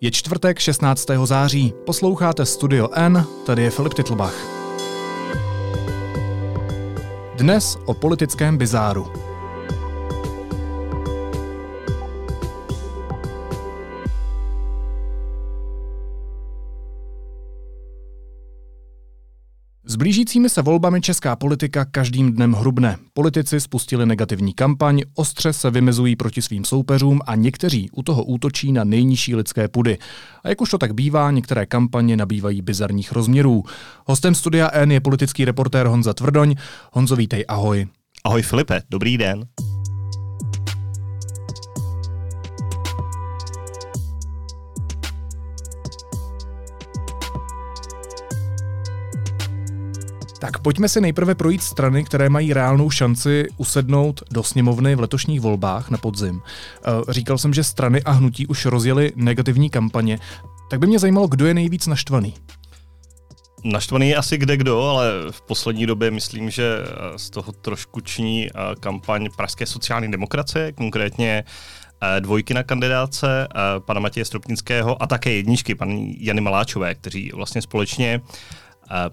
Je čtvrtek 16. září. Posloucháte Studio N, tady je Filip Titlbach. Dnes o politickém bizáru. Blížícími se volbami česká politika každým dnem hrubne. Politici spustili negativní kampaň, ostře se vymezují proti svým soupeřům a někteří u toho útočí na nejnižší lidské pudy. A jak už to tak bývá, některé kampaně nabývají bizarních rozměrů. Hostem studia N je politický reportér Honza Tvrdoň. Honzo, vítej, ahoj. Ahoj Filipe, dobrý den. Tak pojďme si nejprve projít strany, které mají reálnou šanci usednout do sněmovny v letošních volbách na podzim. Eh, říkal jsem, že strany a hnutí už rozjeli negativní kampaně. Tak by mě zajímalo, kdo je nejvíc naštvaný. Naštvaný je asi kde kdo, ale v poslední době myslím, že eh, z toho trošku ční eh, kampaň Pražské sociální demokracie, konkrétně dvojky na kandidáce pana Matěje Stropnického a také jedničky, paní Jany Maláčové, kteří vlastně společně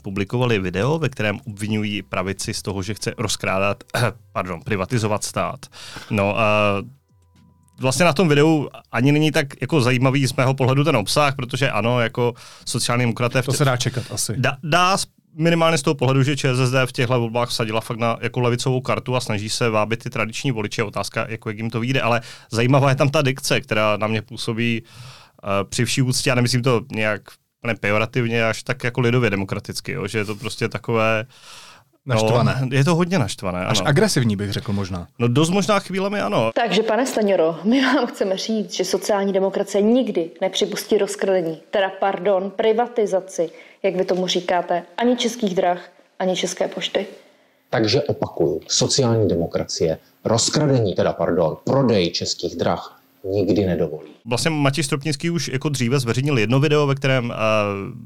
publikovali video, ve kterém obvinují pravici z toho, že chce rozkrádat, pardon, privatizovat stát. No a vlastně na tom videu ani není tak jako zajímavý z mého pohledu ten obsah, protože ano, jako sociální demokraté... To se dá čekat asi. Dá, dá minimálně z toho pohledu, že ČSSD v těchto volbách vsadila fakt na jako levicovou kartu a snaží se vábit ty tradiční voliče. Otázka, jako jak jim to vyjde, ale zajímavá je tam ta dikce, která na mě působí uh, při vší úctě, a nemyslím to nějak ne pejorativně, až tak jako lidově demokraticky, jo, že je to prostě takové... No, naštvané. No, je to hodně naštvané. Až ano. agresivní bych řekl možná. No dost možná chvílemi ano. Takže pane Staňoro, my vám chceme říct, že sociální demokracie nikdy nepřipustí rozkradení, teda pardon, privatizaci, jak vy tomu říkáte, ani českých drah, ani české pošty. Takže opakuju, sociální demokracie, rozkradení, teda pardon, prodej českých drah nikdy nedovolí. Vlastně Matěj Stropnický už jako dříve zveřejnil jedno video, ve kterém uh,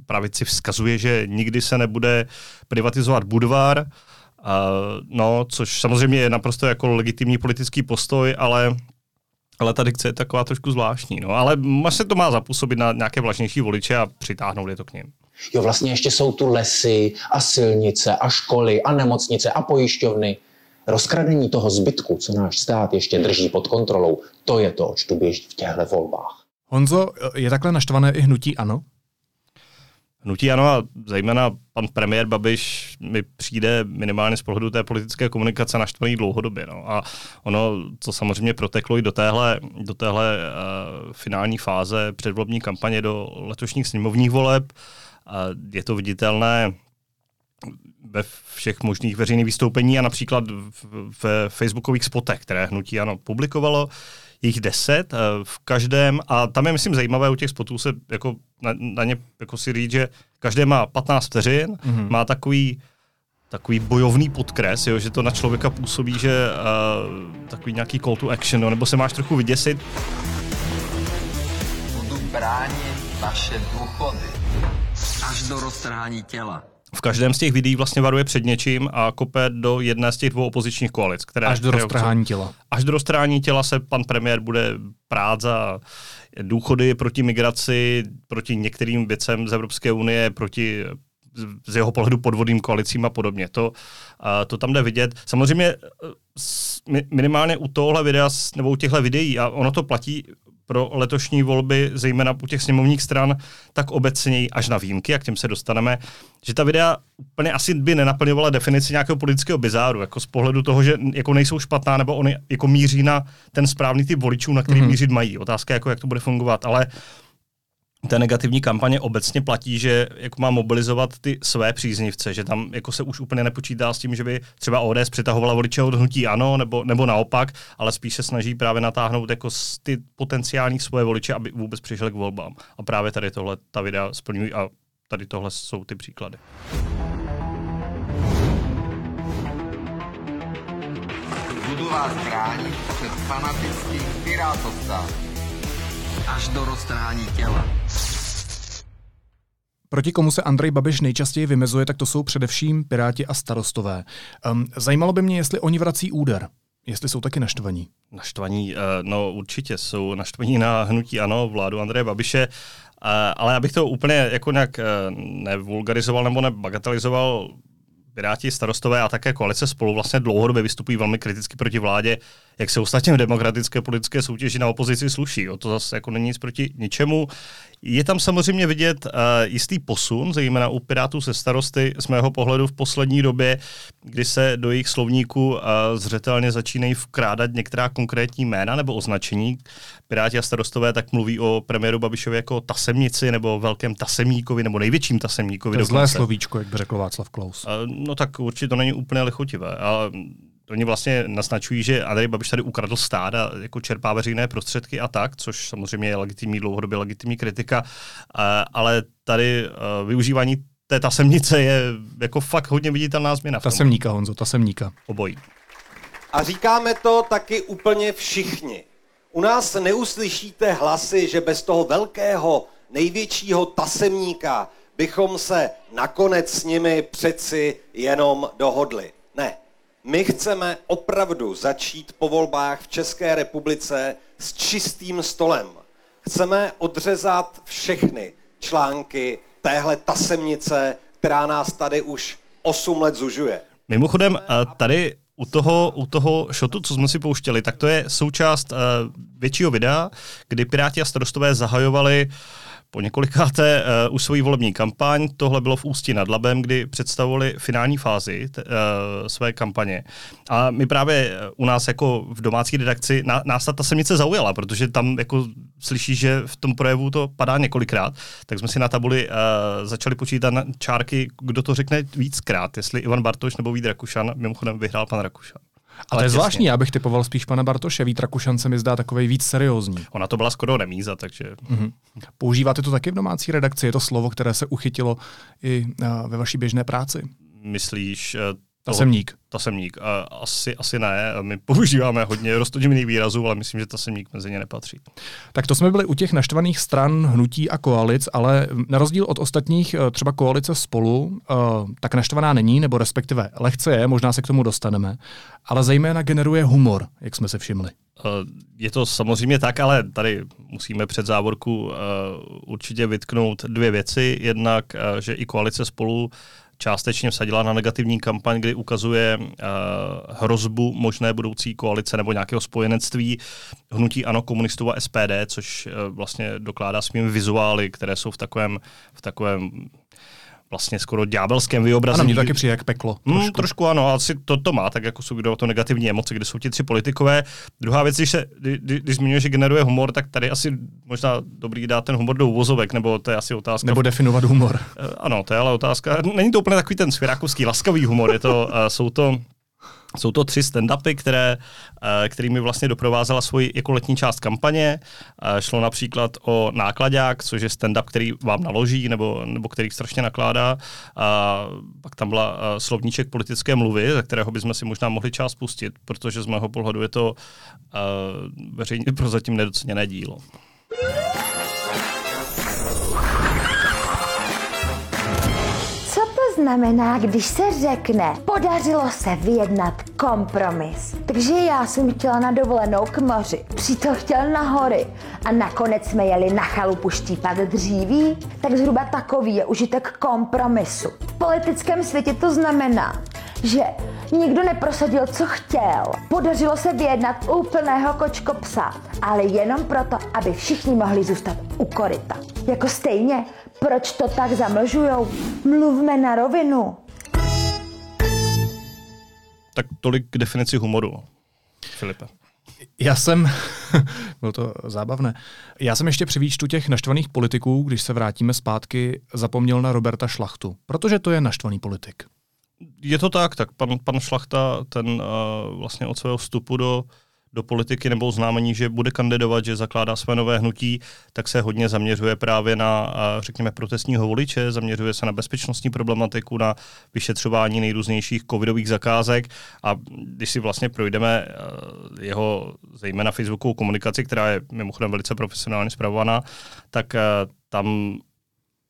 pravici vzkazuje, že nikdy se nebude privatizovat Budvar, uh, no, což samozřejmě je naprosto jako legitimní politický postoj, ale ale ta dikce je taková trošku zvláštní. No. Ale se to má zapůsobit na nějaké vlažnější voliče a přitáhnout je to k ním. Jo, vlastně ještě jsou tu lesy a silnice a školy a nemocnice a pojišťovny. Rozkradení toho zbytku, co náš stát ještě drží pod kontrolou, to je to, oč tu běží v těchto volbách. Honzo, je takhle naštvané i hnutí ANO? Hnutí ano a zejména pan premiér Babiš mi přijde minimálně z pohledu té politické komunikace naštvaný dlouhodobě. No. A ono, co samozřejmě proteklo i do téhle, do téhle uh, finální fáze předvolební kampaně do letošních sněmovních voleb, uh, je to viditelné ve všech možných veřejných vystoupení a například v facebookových spotech, které hnutí ano publikovalo, jich deset eh, v každém a tam je myslím zajímavé u těch spotů se jako na, na ně jako si říct, že každé má 15 vteřin, mm-hmm. má takový takový bojovný podkres, jo, že to na člověka působí, že uh, takový nějaký call to action, no, nebo se máš trochu vyděsit. Budu bránit vaše důchody až do roztrhání těla v každém z těch videí vlastně varuje před něčím a kope do jedné z těch dvou opozičních koalic. Které, až do roztrhání těla. Až do roztrhání těla se pan premiér bude prát za důchody proti migraci, proti některým věcem z Evropské unie, proti z jeho pohledu podvodným koalicím a podobně. To, to tam jde vidět. Samozřejmě minimálně u tohle videa nebo u těchto videí, a ono to platí pro letošní volby, zejména u těch sněmovních stran, tak obecněji až na výjimky, jak těm se dostaneme, že ta videa úplně asi by nenaplňovala definici nějakého politického bizáru, jako z pohledu toho, že jako nejsou špatná, nebo oni jako míří na ten správný typ voličů, na který mm-hmm. mířit mají. Otázka je, jako, jak to bude fungovat, ale uh, té negativní kampaně obecně platí, že jako má mobilizovat ty své příznivce, že tam jako se už úplně nepočítá s tím, že by třeba ODS přitahovala voliče od hnutí ano, nebo, nebo naopak, ale spíš se snaží právě natáhnout jako ty potenciální svoje voliče, aby vůbec přišli k volbám. A právě tady tohle ta videa splňují a tady tohle jsou ty příklady. Budu vás bránit před fanatickým pirátovstvím až do roztrhání těla. Proti komu se Andrej Babiš nejčastěji vymezuje, tak to jsou především Piráti a starostové. Um, zajímalo by mě, jestli oni vrací úder. jestli jsou taky naštvaní. Naštvaní, eh, no určitě jsou naštvaní na hnutí ano, vládu Andreje Babiše, eh, ale abych to úplně jako nějak nevulgarizoval nebo nebagatelizoval, Piráti, starostové a také koalice spolu vlastně dlouhodobě vystupují velmi kriticky proti vládě, jak se ostatně v demokratické politické soutěži na opozici sluší. O to zase jako není nic proti ničemu. Je tam samozřejmě vidět uh, jistý posun, zejména u Pirátů se starosty z mého pohledu v poslední době, kdy se do jejich slovníku uh, zřetelně začínají vkrádat některá konkrétní jména nebo označení. Piráti a starostové tak mluví o premiéru Babišovi jako tasemnici nebo velkém tasemníkovi nebo největším tasemníkovi. To je zlé slovíčko, jak by řekl Václav Klaus. Uh, no tak určitě to není úplně lichotivé. Ale Oni vlastně naznačují, že Andrej Babiš tady ukradl stát a jako čerpá veřejné prostředky a tak, což samozřejmě je legitimní, dlouhodobě legitimní kritika, ale tady využívání té tasemnice je jako fakt hodně viditelná změna. Tasemníka, Honzo, tasemníka. Obojí. A říkáme to taky úplně všichni. U nás neuslyšíte hlasy, že bez toho velkého, největšího tasemníka bychom se nakonec s nimi přeci jenom dohodli. My chceme opravdu začít po volbách v České republice s čistým stolem. Chceme odřezat všechny články téhle tasemnice, která nás tady už 8 let zužuje. Mimochodem, eh, tady u toho, u toho šotu, co jsme si pouštěli, tak to je součást uh, většího videa, kdy Piráti a starostové zahajovali uh, po několikáté uh, už svoji volební kampaň. Tohle bylo v Ústí nad Labem, kdy představovali finální fázi t, uh, své kampaně. A my právě eh, u nás jako v domácí redakci, nás ta semnice zaujala, protože tam jako slyší, že v tom projevu to padá několikrát, tak jsme si na tabuli uh, začali počítat čárky, kdo to řekne víckrát, jestli Ivan Bartoš nebo Vít Rakušan, mimochodem vyhrál pan Rakušan. Ale to je zvláštní, já bych typoval spíš pana Bartoše. Vít Rakušan se mi zdá takový víc seriózní. Ona to byla skoro remíza, takže... Mm-hmm. Používáte to taky v domácí redakci? Je to slovo, které se uchytilo i ve vaší běžné práci? Myslíš eh, Tasemník. Tasemník. Asi, asi ne. My používáme hodně rostodivných výrazů, ale myslím, že tasemník mezi ně nepatří. Tak to jsme byli u těch naštvaných stran, hnutí a koalic, ale na rozdíl od ostatních, eh, třeba koalice spolu, eh, tak naštvaná není, nebo respektive lehce je, možná se k tomu dostaneme, ale zejména generuje humor, jak jsme se všimli. Eh, je to samozřejmě tak, ale tady musíme před závorku určitě vytknout dvě věci. Jednak, že i koalice spolu částečně vsadila na negativní kampaň, kdy ukazuje uh, hrozbu možné budoucí koalice nebo nějakého spojenectví hnutí ANO komunistů a SPD, což uh, vlastně dokládá svými vizuály, které jsou v takovém, v takovém vlastně skoro ďábelském vyobrazení. Ano, mě taky přijde jak peklo. Trošku. Hmm, trošku ano, asi to, to má, tak jako jsou to negativní emoce, kde jsou ti tři politikové. Druhá věc, když, se, kdy, když zmiňuje, že generuje humor, tak tady asi možná dobrý dát ten humor do uvozovek, nebo to je asi otázka. Nebo definovat humor. Eh, ano, to je ale otázka. Není to úplně takový ten svěrákovský laskavý humor, je to, uh, jsou to jsou to tři stand-upy, které, eh, kterými vlastně doprovázela svoji jako letní část kampaně. Eh, šlo například o nákladák, což je stand-up, který vám naloží nebo, nebo který strašně nakládá. A pak tam byla eh, slovníček politické mluvy, ze kterého bychom si možná mohli část pustit, protože z mého pohledu je to veřejně prozatím nedoceněné dílo. Znamená, když se řekne, podařilo se vyjednat kompromis. Takže já jsem chtěla na dovolenou k moři, přítel chtěl na hory a nakonec jsme jeli na chalupu štípat dříví, tak zhruba takový je užitek kompromisu. V politickém světě to znamená, že nikdo neprosadil, co chtěl. Podařilo se vyjednat úplného kočko psa, ale jenom proto, aby všichni mohli zůstat u koryta. Jako stejně, proč to tak zamlžujou? Mluvme na rovinu. Tak tolik k definici humoru, Filipe. Já jsem, bylo to zábavné, já jsem ještě při výčtu těch naštvaných politiků, když se vrátíme zpátky, zapomněl na Roberta Šlachtu, protože to je naštvaný politik. Je to tak, tak pan, pan Šlachta, ten uh, vlastně od svého vstupu do do politiky nebo oznámení, že bude kandidovat, že zakládá své nové hnutí, tak se hodně zaměřuje právě na, řekněme, protestního voliče, zaměřuje se na bezpečnostní problematiku, na vyšetřování nejrůznějších covidových zakázek. A když si vlastně projdeme eh, jeho zejména Facebookovou komunikaci, která je mimochodem velice profesionálně zpravovaná, tak eh, tam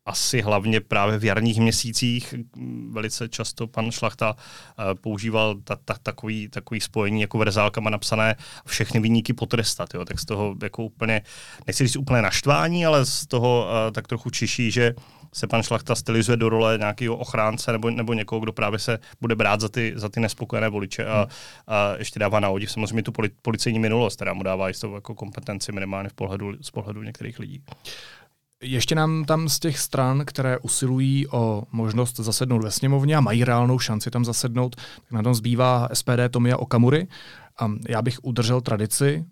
asi hlavně právě v jarních měsících velice často pan Šlachta používal ta, ta, takový, takový spojení jako verzálkama napsané všechny vyníky potrestat. Jo? Tak z toho jako úplně, nechci říct úplně naštvání, ale z toho tak trochu čiší, že se pan Šlachta stylizuje do role nějakého ochránce nebo, nebo někoho, kdo právě se bude brát za ty, za ty nespokojené voliče a, a ještě dává na odiv samozřejmě tu policejní minulost, která mu dává jistou jako kompetenci minimálně v pohledu, z pohledu některých lidí. Ještě nám tam z těch stran, které usilují o možnost zasednout ve sněmovně a mají reálnou šanci tam zasednout, tak na tom zbývá SPD Tomia Okamury. Já bych udržel tradici,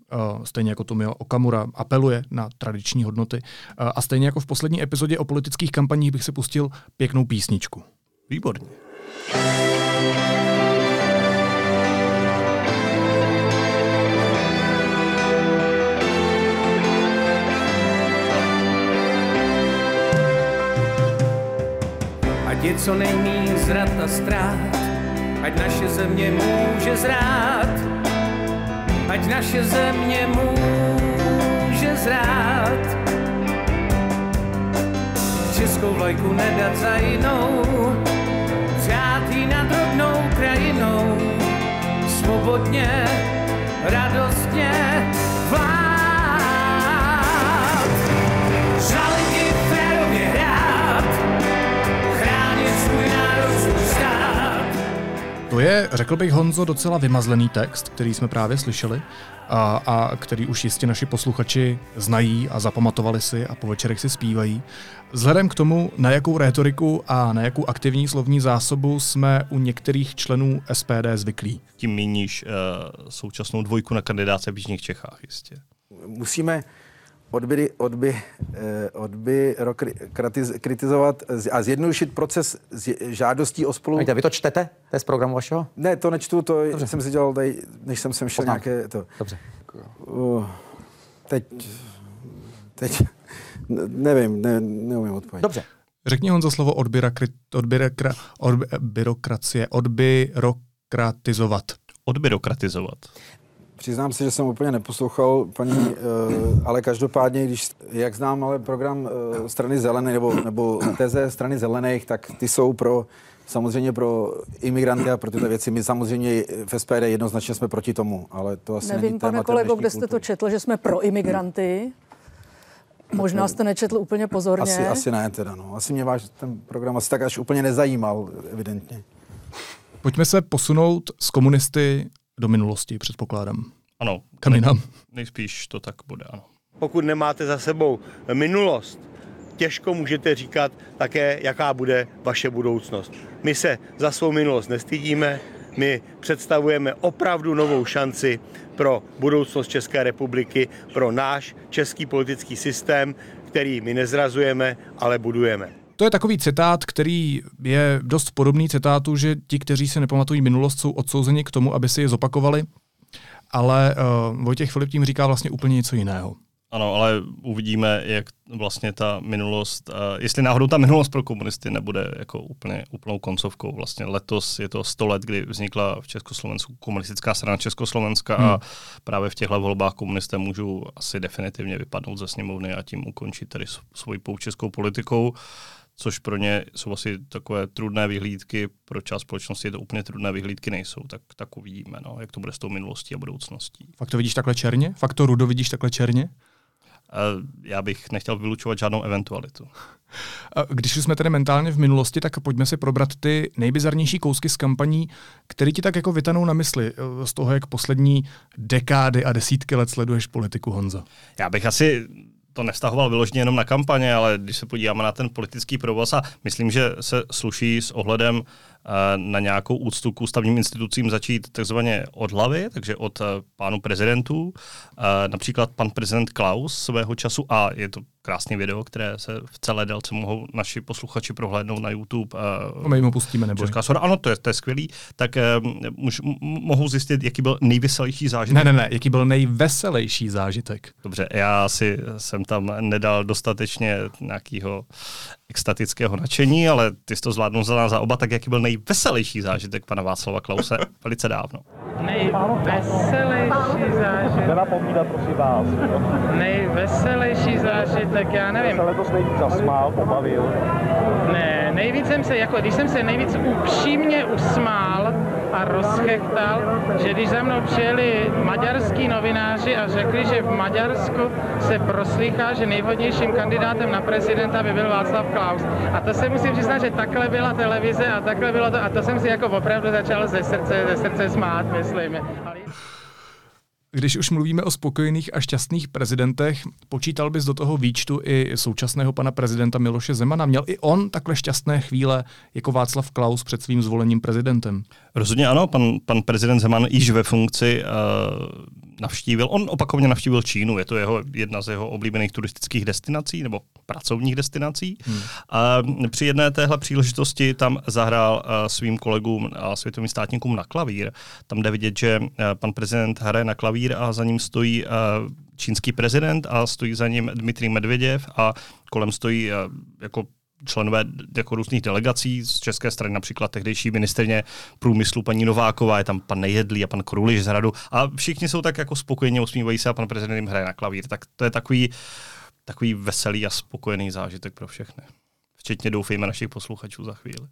stejně jako Tomio Okamura apeluje na tradiční hodnoty. A stejně jako v poslední epizodě o politických kampaních bych se pustil pěknou písničku. Výborně. Ať je co nejmín zrat a strát, ať naše země může zrát, ať naše země může zrát. Českou vlajku nedat za jinou, přát jí nad rodnou krajinou, svobodně, radostně To je, řekl bych Honzo, docela vymazlený text, který jsme právě slyšeli a, a který už jistě naši posluchači znají a zapamatovali si a po večerech si zpívají. Vzhledem k tomu, na jakou rétoriku a na jakou aktivní slovní zásobu jsme u některých členů SPD zvyklí. Tím míníš uh, současnou dvojku na kandidáce v Jižních Čechách jistě. Musíme odby, odby, eh, odby kritizovat a zjednodušit proces žádostí o spolu. Víte, vy to čtete? To je z programu vašeho? Ne, to nečtu, to Dobře. jsem si dělal tady, než jsem sem šel Poznám. nějaké to. Dobře. Uh, teď, teď, nevím, ne, neumím odpovědět. Dobře. Řekni Honzo slovo odbyrokra, odbyrokra, odbyrokracie, odbyrokratizovat. Odbyrokratizovat. Přiznám se, že jsem úplně neposlouchal paní, uh, ale každopádně, když, jak znám ale program uh, strany zelené nebo, nebo teze strany zelených, tak ty jsou pro samozřejmě pro imigranty a pro tyto věci. My samozřejmě v SPD jednoznačně jsme proti tomu, ale to asi Nevím, není pane kolego, kde jste to četl, že jsme pro imigranty. Možná jste nečetl úplně pozorně. Asi, asi ne teda, no. Asi mě váš ten program asi tak až úplně nezajímal, evidentně. Pojďme se posunout z komunisty do minulosti, předpokládám. Ano. Kam jinam? Nejspíš to tak bude, ano. Pokud nemáte za sebou minulost, těžko můžete říkat také, jaká bude vaše budoucnost. My se za svou minulost nestydíme, my představujeme opravdu novou šanci pro budoucnost České republiky, pro náš český politický systém, který my nezrazujeme, ale budujeme. To je takový citát, který je dost podobný citátu, že ti, kteří se nepamatují minulost, jsou odsouzeni k tomu, aby si je zopakovali. Ale uh, Vojtěch Filip tím říká vlastně úplně něco jiného. Ano, ale uvidíme, jak vlastně ta minulost, uh, jestli náhodou ta minulost pro komunisty nebude jako úplně úplnou koncovkou. Vlastně letos je to 100 let, kdy vznikla v Československu komunistická strana Československa hmm. a právě v těchto volbách komunisté můžou asi definitivně vypadnout ze sněmovny a tím ukončit tedy svoji poučeskou politikou což pro ně jsou asi takové trudné vyhlídky, pro část společnosti je to úplně trudné vyhlídky nejsou, tak, tak uvidíme, no, jak to bude s tou minulostí a budoucností. Fakt to vidíš takhle černě? Fakt to Rudo vidíš takhle černě? Já bych nechtěl vylučovat žádnou eventualitu. Když jsme tedy mentálně v minulosti, tak pojďme si probrat ty nejbizarnější kousky z kampaní, které ti tak jako vytanou na mysli z toho, jak poslední dekády a desítky let sleduješ politiku Honza. Já bych asi to nevztahoval vyloženě jenom na kampaně, ale když se podíváme na ten politický provoz a myslím, že se sluší s ohledem na nějakou úctu k ústavním institucím začít takzvaně od hlavy, takže od eh, pánu prezidentů. Eh, například pan prezident Klaus svého času, a je to krásné video, které se v celé délce mohou naši posluchači prohlédnout na YouTube. A my mu pustíme, nebo? Česká soda, ano, to je, to je skvělý. Tak muž, mohou zjistit, jaký byl nejveselější zážitek. Ne, ne, ne, jaký byl nejveselější zážitek. Dobře, já si jsem tam nedal dostatečně nějakého extatického nadšení, ale ty jsi to zvládnul za nás za oba, tak jaký byl nejveselější zážitek pana Václava Klause velice dávno? Nejveselější zážitek. Nenapomínat, prosím vás. Nejveselější zážitek, já nevím. Se letos nejvíc zasmál, pobavil. Ne, nejvíc jsem se, jako když jsem se nejvíc upřímně usmál a rozchechtal, že když za mnou přijeli maďarský novináři a řekli, že v Maďarsku se proslýchá, že nejvhodnějším kandidátem na prezidenta by byl Václav Klaus. A to se musím přiznat, že takhle byla televize a takhle bylo to, a to jsem si jako opravdu začal ze srdce, ze srdce smát, myslím. Ale... Když už mluvíme o spokojených a šťastných prezidentech, počítal bys do toho výčtu i současného pana prezidenta Miloše Zemana. Měl i on takhle šťastné chvíle jako Václav Klaus před svým zvolením prezidentem? Rozhodně ano, pan, pan prezident Zeman již ve funkci uh, navštívil, on opakovaně navštívil Čínu, je to jeho, jedna z jeho oblíbených turistických destinací nebo pracovních destinací. Hmm. A při jedné téhle příležitosti tam zahrál uh, svým kolegům a světovým státníkům na klavír. Tam jde vidět, že uh, pan prezident hraje na klavír a za ním stojí uh, čínský prezident a stojí za ním Dmitrij Medvěděv a kolem stojí uh, jako členové jako různých delegací z české strany, například tehdejší ministrně průmyslu paní Nováková, je tam pan Nejedlý a pan Kruliš z Hradu a všichni jsou tak jako spokojení, usmívají se a pan prezident jim hraje na klavír. Tak to je takový, takový veselý a spokojený zážitek pro všechny. Včetně doufejme našich posluchačů za chvíli.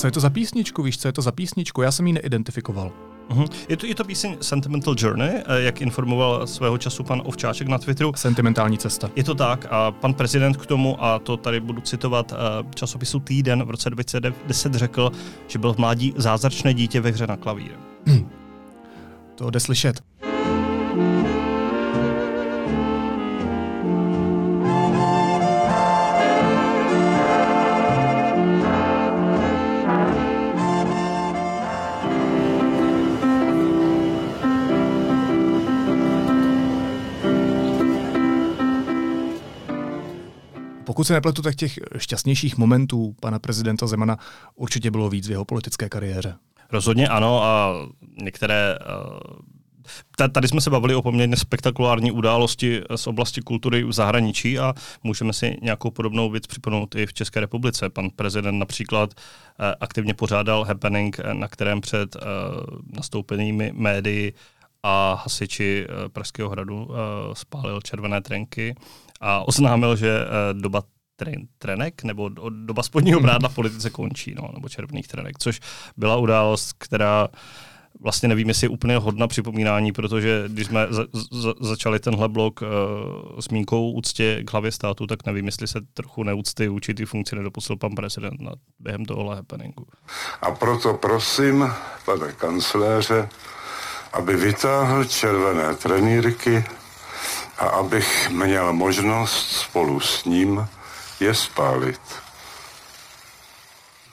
Co je to za písničku, víš, co je to za písničku? Já jsem ji neidentifikoval. Uh-huh. Je, to, je to píseň Sentimental Journey, eh, jak informoval svého času pan Ovčáček na Twitteru. Sentimentální cesta. Je to tak a pan prezident k tomu, a to tady budu citovat, eh, časopisu Týden v roce 2010 řekl, že byl v mládí zázračné dítě ve hře na klavír. Hmm. To jde slyšet. Pokud se nepletu, tak těch šťastnějších momentů pana prezidenta Zemana určitě bylo víc v jeho politické kariéře. Rozhodně ano a některé eh, Tady jsme se bavili o poměrně spektakulární události z oblasti kultury v zahraničí a můžeme si nějakou podobnou věc připomenout i v České republice. Pan prezident například eh, aktivně pořádal happening, eh, na kterém před nastoupenými médii a hasiči Pražského hradu spálil červené trenky a oznámil, že eh, doba trenek nebo doba spodního brádla v politice končí, no, nebo červených trenek, což byla událost, která vlastně nevím, jestli je úplně hodna připomínání, protože když jsme za, za, začali tenhle blok uh, s mínkou úctě k hlavě státu, tak nevím, jestli se trochu neúcty vůči ty funkci nedopustil pan prezident na, během tohohle happeningu. A proto prosím, pane kancléře, aby vytáhl červené trenýrky a abych měl možnost spolu s ním je spálit.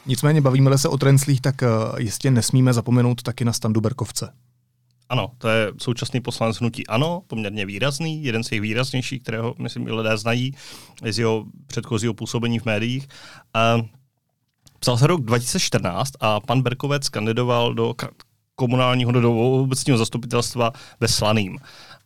Nicméně bavíme se o trenclích, tak eh, jistě nesmíme zapomenout taky na Standu Berkovce. Ano, to je současný poslanec hnutí ANO, poměrně výrazný, jeden z těch výraznějších, kterého, myslím, i lidé znají z jeho předchozího působení v médiích. A psal se rok 2014 a pan Berkovec kandidoval do komunálního, do obecního zastupitelstva ve Slaným.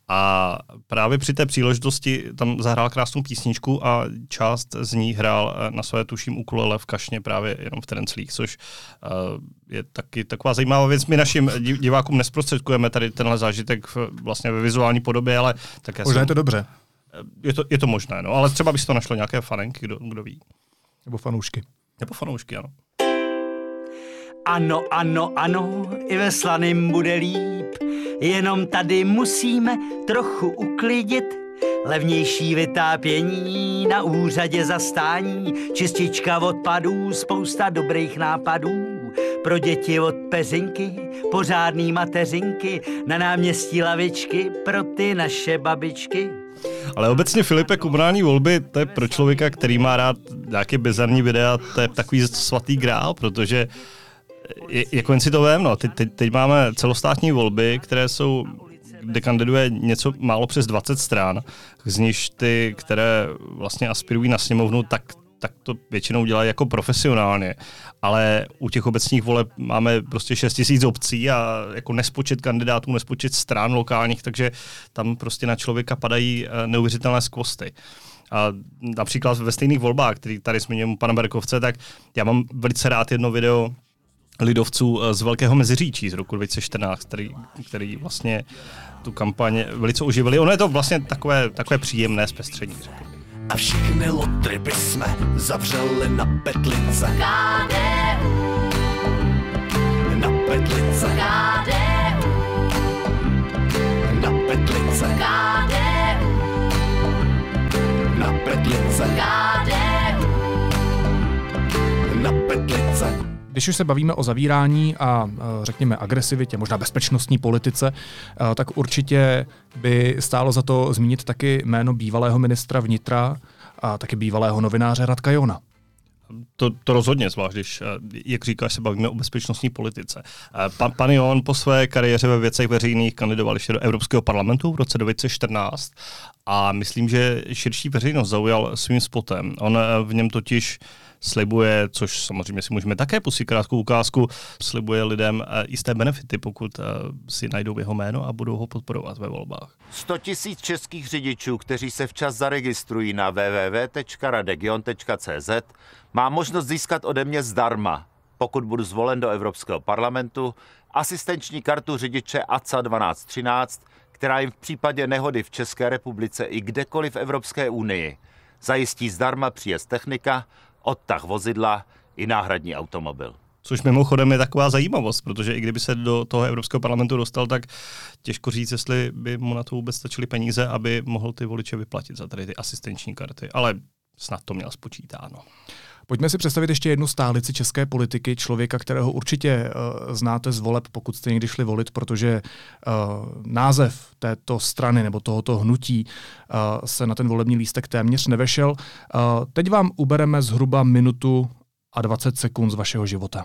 A právě při té příležitosti tam zahrál krásnou písničku a část z ní hrál eh, na své tuším ukulele v kašně právě jenom v Trenclích, což uh, je taky taková zajímavá věc. My našim divákům nesprostředkujeme tady tenhle zážitek vlastně ve vizuální podobě, ale tak Možná jsem, je to dobře. Eh, je to, je to možné, no, ale třeba by to našlo nějaké fanenky, kdo, kdo ví. Nebo fanoušky. Nebo fanoušky, ano. Ano, ano, ano, i ve slaným bude líp, jenom tady musíme trochu uklidit. Levnější vytápění, na úřadě zastání, čistička odpadů, spousta dobrých nápadů. Pro děti od peřinky, pořádný mateřinky, na náměstí lavičky, pro ty naše babičky. Ale obecně Filipe, komunální volby, to je pro člověka, který má rád nějaké bizarní videa, to je takový svatý grál, protože jako jen si to vím, no. Teď, teď, teď máme celostátní volby, které jsou kde kandiduje něco málo přes 20 stran, z nich ty, které vlastně aspirují na sněmovnu, tak tak to většinou dělají jako profesionálně. Ale u těch obecních voleb máme prostě 6 tisíc obcí a jako nespočet kandidátů, nespočet stran lokálních, takže tam prostě na člověka padají eh, neuvěřitelné skvosty. A například ve stejných volbách, který tady zmiňujeme pana Berkovce, tak já mám velice rád jedno video lidovců eh, z Velkého Meziříčí z roku 2014, který, který vlastně tu kampaň velice oživili. Ono je to vlastně takové, takové příjemné zpestření. A všechny lotry by jsme zavřeli na petlice. KDU. Na petlice. KDU. Na petlice. KDU. Na petlice. KDU. Na petlice. Když už se bavíme o zavírání a řekněme agresivitě, možná bezpečnostní politice, tak určitě by stálo za to zmínit taky jméno bývalého ministra vnitra a taky bývalého novináře Radka Jona. To, to rozhodně, zvlášť když, jak říkáš, se bavíme o bezpečnostní politice. Pan, pan Jon po své kariéře ve věcech veřejných kandidoval ještě do Evropského parlamentu v roce 2014 a myslím, že širší veřejnost zaujal svým spotem. On v něm totiž slibuje, což samozřejmě si můžeme také pustit krátkou ukázku, slibuje lidem eh, jisté benefity, pokud eh, si najdou jeho jméno a budou ho podporovat ve volbách. 100 tisíc českých řidičů, kteří se včas zaregistrují na www.radegion.cz, má možnost získat ode mě zdarma, pokud budu zvolen do Evropského parlamentu, asistenční kartu řidiče ACA 1213, která jim v případě nehody v České republice i kdekoliv v Evropské unii zajistí zdarma příjezd technika, odtah vozidla i náhradní automobil. Což mimochodem je taková zajímavost, protože i kdyby se do toho Evropského parlamentu dostal, tak těžko říct, jestli by mu na to vůbec stačily peníze, aby mohl ty voliče vyplatit za tady ty asistenční karty. Ale snad to měl spočítáno. Pojďme si představit ještě jednu stálici české politiky, člověka, kterého určitě uh, znáte z voleb, pokud jste někdy šli volit, protože uh, název této strany nebo tohoto hnutí uh, se na ten volební lístek téměř nevešel. Uh, teď vám ubereme zhruba minutu a 20 sekund z vašeho života.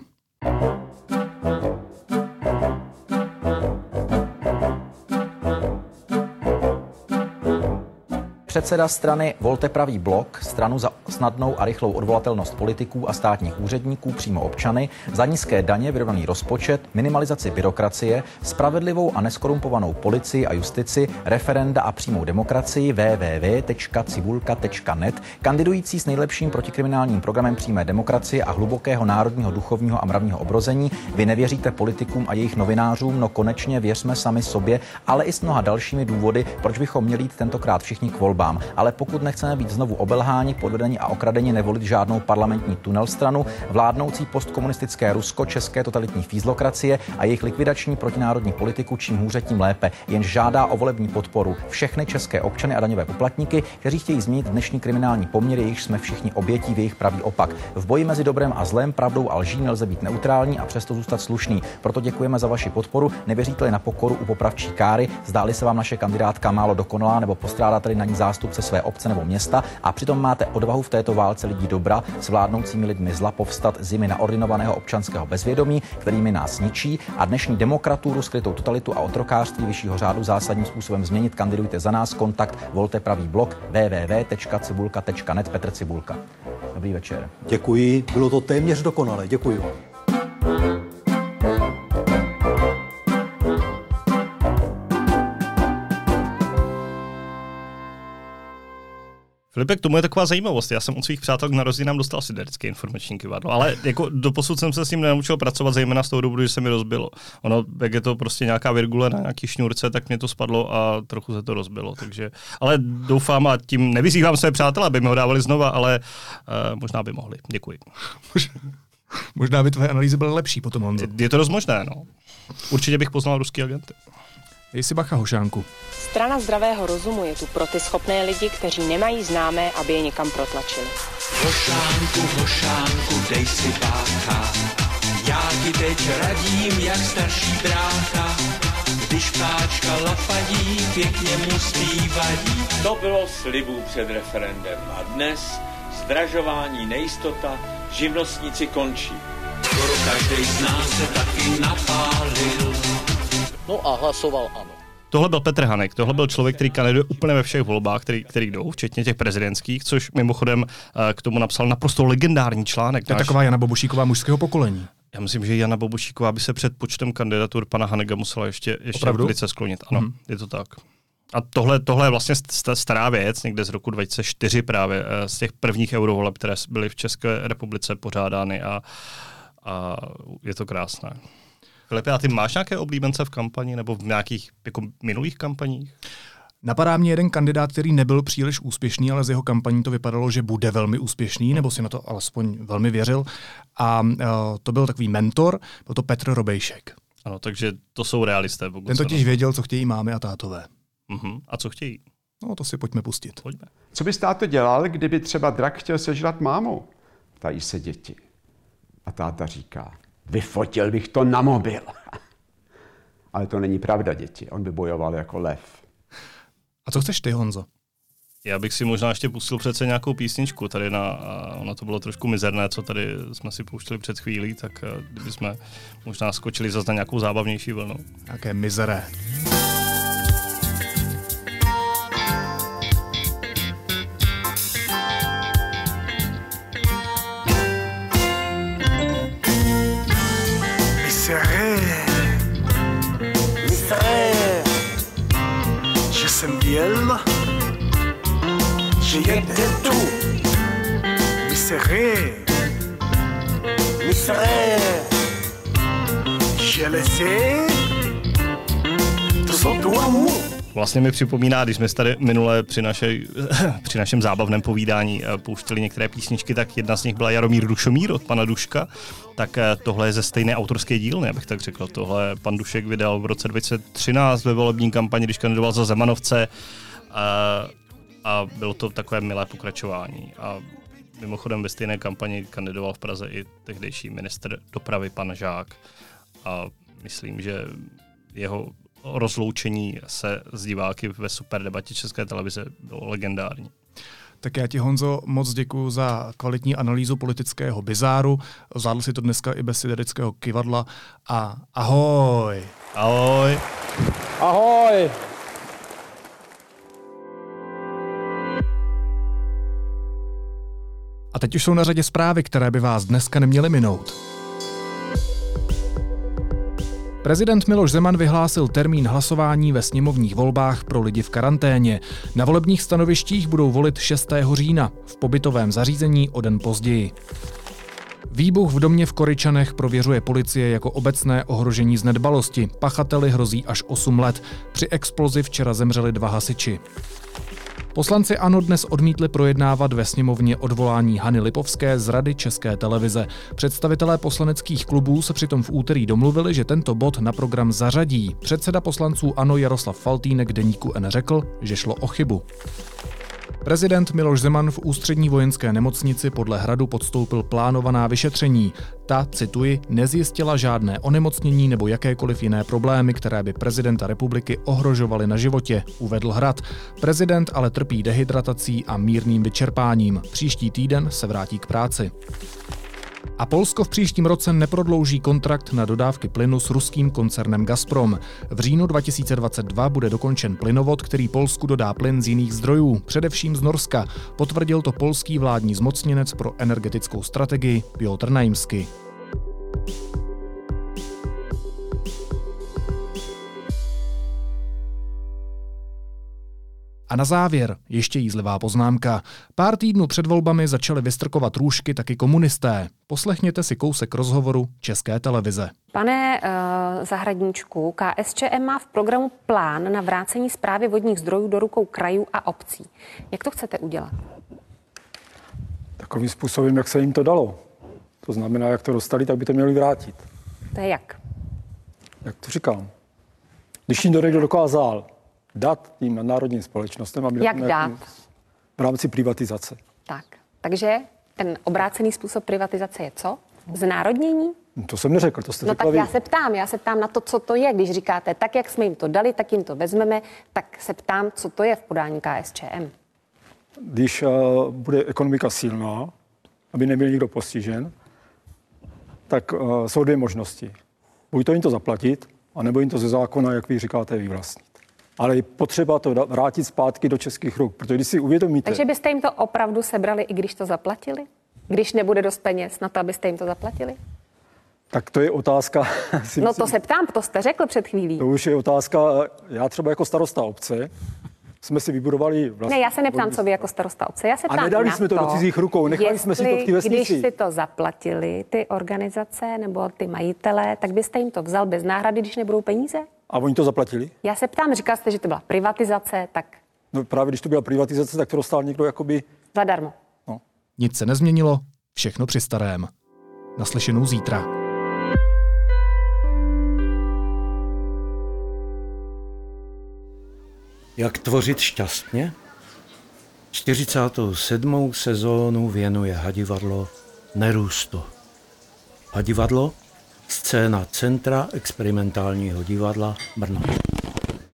Předseda strany Volte pravý blok, stranu za snadnou a rychlou odvolatelnost politiků a státních úředníků přímo občany, za nízké daně, vyrovnaný rozpočet, minimalizaci byrokracie, spravedlivou a neskorumpovanou policii a justici, referenda a přímou demokracii www.cibulka.net, kandidující s nejlepším protikriminálním programem přímé demokracie a hlubokého národního duchovního a mravního obrození. Vy nevěříte politikům a jejich novinářům, no konečně věřme sami sobě, ale i s mnoha dalšími důvody, proč bychom měli jít tentokrát všichni k volbám volbám. Ale pokud nechceme být znovu obelháni, podvedení a okradeni, nevolit žádnou parlamentní tunel stranu, vládnoucí postkomunistické Rusko, české totalitní fízlokracie a jejich likvidační protinárodní politiku, čím hůře, tím lépe, jenž žádá o volební podporu všechny české občany a daňové poplatníky, kteří chtějí změnit dnešní kriminální poměry, jejichž jsme všichni obětí v jejich pravý opak. V boji mezi dobrem a zlem, pravdou a lží nelze být neutrální a přesto zůstat slušný. Proto děkujeme za vaši podporu. Nevěříte-li na pokoru u popravčí káry, zdáli se vám naše kandidátka málo dokonalá nebo postrádáte na ní zástupce své obce nebo města a přitom máte odvahu v této válce lidí dobra s vládnoucími lidmi zla povstat zimy na ordinovaného občanského bezvědomí, kterými nás ničí a dnešní demokraturu, skrytou totalitu a otrokářství vyššího řádu zásadním způsobem změnit. Kandidujte za nás, kontakt volte pravý blok www.cibulka.net Petr Cibulka. Dobrý večer. Děkuji, bylo to téměř dokonalé. Děkuji vám. Filipe, k tomu je taková zajímavost. Já jsem od svých přátel k narozeninám dostal siderické informační kivadlo, ale jako doposud jsem se s ním nenaučil pracovat, zejména z toho důvodu, že se mi rozbilo. Ono, jak je to prostě nějaká virgule na nějaký šňůrce, tak mě to spadlo a trochu se to rozbilo. Takže, ale doufám a tím nevyzývám své přátelé, aby mi ho dávali znova, ale uh, možná by mohli. Děkuji. možná by tvoje analýzy byly lepší potom, Honzo. Je, je to dost možné, no. Určitě bych poznal ruský agenty. Dej si bacha, Hošánku. Strana zdravého rozumu je tu pro ty schopné lidi, kteří nemají známé, aby je někam protlačili. Hošánku, hošánku, dej si bacha. Já ti teď radím, jak starší brácha. Když ptáčka lapadí, pěkně mu zpívají. To bylo slibů před referendem a dnes zdražování nejistota, živnostníci končí. Skoro každý z nás se taky napálil. No a hlasoval ano. Tohle byl Petr Hanek, tohle byl člověk, který kandiduje úplně ve všech volbách, který, který jdou, včetně těch prezidentských, což mimochodem eh, k tomu napsal naprosto legendární článek. To je taková Jana Bobušíková mužského pokolení. Já myslím, že Jana Bobušíková by se před počtem kandidatur pana Hanega musela ještě, ještě Opravdu? velice sklonit. Ano, Mhm. mm. je to tak. A tohle, tohle je vlastně st- stará věc, někde z roku 2004 právě, eh, z těch prvních eurovoleb, které byly v České republice pořádány a, a je to krásné. Filipe, a ty máš nějaké oblíbence v kampani nebo v nějakých jako minulých kampaních? Napadá mě jeden kandidát, který nebyl příliš úspěšný, ale z jeho kampaní to vypadalo, že bude velmi úspěšný, nebo si na to alespoň velmi věřil. A uh, to byl takový mentor, byl to Petr Robejšek. Ano, takže to jsou realisté. Pokud Ten totiž věděl, co chtějí mámy a tátové. Uh-huh. A co chtějí? No, to si pojďme pustit. Pojďme. Co bys táto dělal, kdyby třeba drak chtěl sežrat mámu? Ptají se děti. A táta říká, vyfotil bych to na mobil. Ale to není pravda, děti. On by bojoval jako lev. A co chceš ty, Honzo? Já bych si možná ještě pustil přece nějakou písničku tady na, a ono to bylo trošku mizerné, co tady jsme si pouštěli před chvílí, tak eh, kdyby jsme možná skočili zase na nějakou zábavnější vlnu. Jaké mizeré. J'ai de tout, mais c'est rien, mais. J'ai laissé tout son tout amour. Vlastně mi připomíná, když jsme tady minule při, naše, při našem zábavném povídání eh, pouštěli některé písničky, tak jedna z nich byla Jaromír Dušomír od pana Duška, tak eh, tohle je ze stejné autorské dílny, abych tak řekl. Tohle pan Dušek vydal v roce 2013 ve volební kampani, když kandidoval za Zemanovce a, a bylo to takové milé pokračování. A mimochodem ve stejné kampani kandidoval v Praze i tehdejší minister dopravy pan Žák a myslím, že jeho rozloučení se s diváky ve super debatě České televize bylo legendární. Tak já ti, Honzo, moc děkuji za kvalitní analýzu politického bizáru. Zvládl si to dneska i bez siderického kivadla. A ahoj! Ahoj! Ahoj! A teď už jsou na řadě zprávy, které by vás dneska neměly minout. Prezident Miloš Zeman vyhlásil termín hlasování ve sněmovních volbách pro lidi v karanténě. Na volebních stanovištích budou volit 6. října, v pobytovém zařízení o den později. Výbuch v domě v Koryčanech prověřuje policie jako obecné ohrožení z nedbalosti. Pachateli hrozí až 8 let. Při explozi včera zemřeli dva hasiči. Poslanci ANO dnes odmítli projednávat ve sněmovně odvolání Hany Lipovské z Rady České televize. Představitelé poslaneckých klubů se přitom v úterý domluvili, že tento bod na program zařadí. Předseda poslanců ANO Jaroslav Faltýnek deníku N řekl, že šlo o chybu. Prezident Miloš Zeman v ústřední vojenské nemocnici podle hradu podstoupil plánovaná vyšetření. Ta, cituji, nezjistila žádné onemocnění nebo jakékoliv jiné problémy, které by prezidenta republiky ohrožovaly na životě, uvedl hrad. Prezident ale trpí dehydratací a mírným vyčerpáním. Příští týden se vrátí k práci. A Polsko v příštím roce neprodlouží kontrakt na dodávky plynu s ruským koncernem Gazprom. V říjnu 2022 bude dokončen plynovod, který Polsku dodá plyn z jiných zdrojů, především z Norska. Potvrdil to polský vládní zmocněnec pro energetickou strategii Piotr Naimsky. A na závěr ještě jízlivá poznámka. Pár týdnů před volbami začaly vystrkovat růžky taky komunisté. Poslechněte si kousek rozhovoru České televize. Pane uh, Zahradníčku, KSČM má v programu plán na vrácení zprávy vodních zdrojů do rukou krajů a obcí. Jak to chcete udělat? Takovým způsobem, jak se jim to dalo. To znamená, jak to dostali, tak by to měli vrátit. To je jak? Jak to říkám? Když jim to někdo dokázal dát tím národním společnostem, aby Jak dát? v rámci privatizace. Tak. Takže ten obrácený způsob privatizace je co? Znárodnění? To jsem neřekl, to jste No tak vy. já se ptám, já se ptám na to, co to je, když říkáte, tak jak jsme jim to dali, tak jim to vezmeme, tak se ptám, co to je v podání KSČM. Když uh, bude ekonomika silná, aby nebyl nikdo postižen, tak uh, jsou dvě možnosti. Buď to jim to zaplatit, anebo jim to ze zákona, jak vy říkáte, vyvlastnit. Ale je potřeba to vrátit zpátky do českých ruk, protože když si uvědomíte... Takže byste jim to opravdu sebrali, i když to zaplatili? Když nebude dost peněz na to, abyste jim to zaplatili? Tak to je otázka... Si no to se ptám, to jste řekl před chvílí. To už je otázka, já třeba jako starosta obce, jsme si vybudovali vlastně... Ne, já se neptám, co vy jako starosta obce. Já se ptám A nedali jsme to, to do cizích rukou, nechali jestli, jsme si to v té vesnici. Když si to zaplatili, ty organizace nebo ty majitelé, tak byste jim to vzal bez náhrady, když nebudou peníze? A oni to zaplatili? Já se ptám, říkal jste, že to byla privatizace, tak... No právě když to byla privatizace, tak to dostal někdo jakoby... Zadarmo. No. Nic se nezměnilo, všechno při starém. Naslyšenou zítra. Jak tvořit šťastně? 47. sezónu věnuje hadivadlo Nerůstu. Hadivadlo, scéna Centra experimentálního divadla Brno.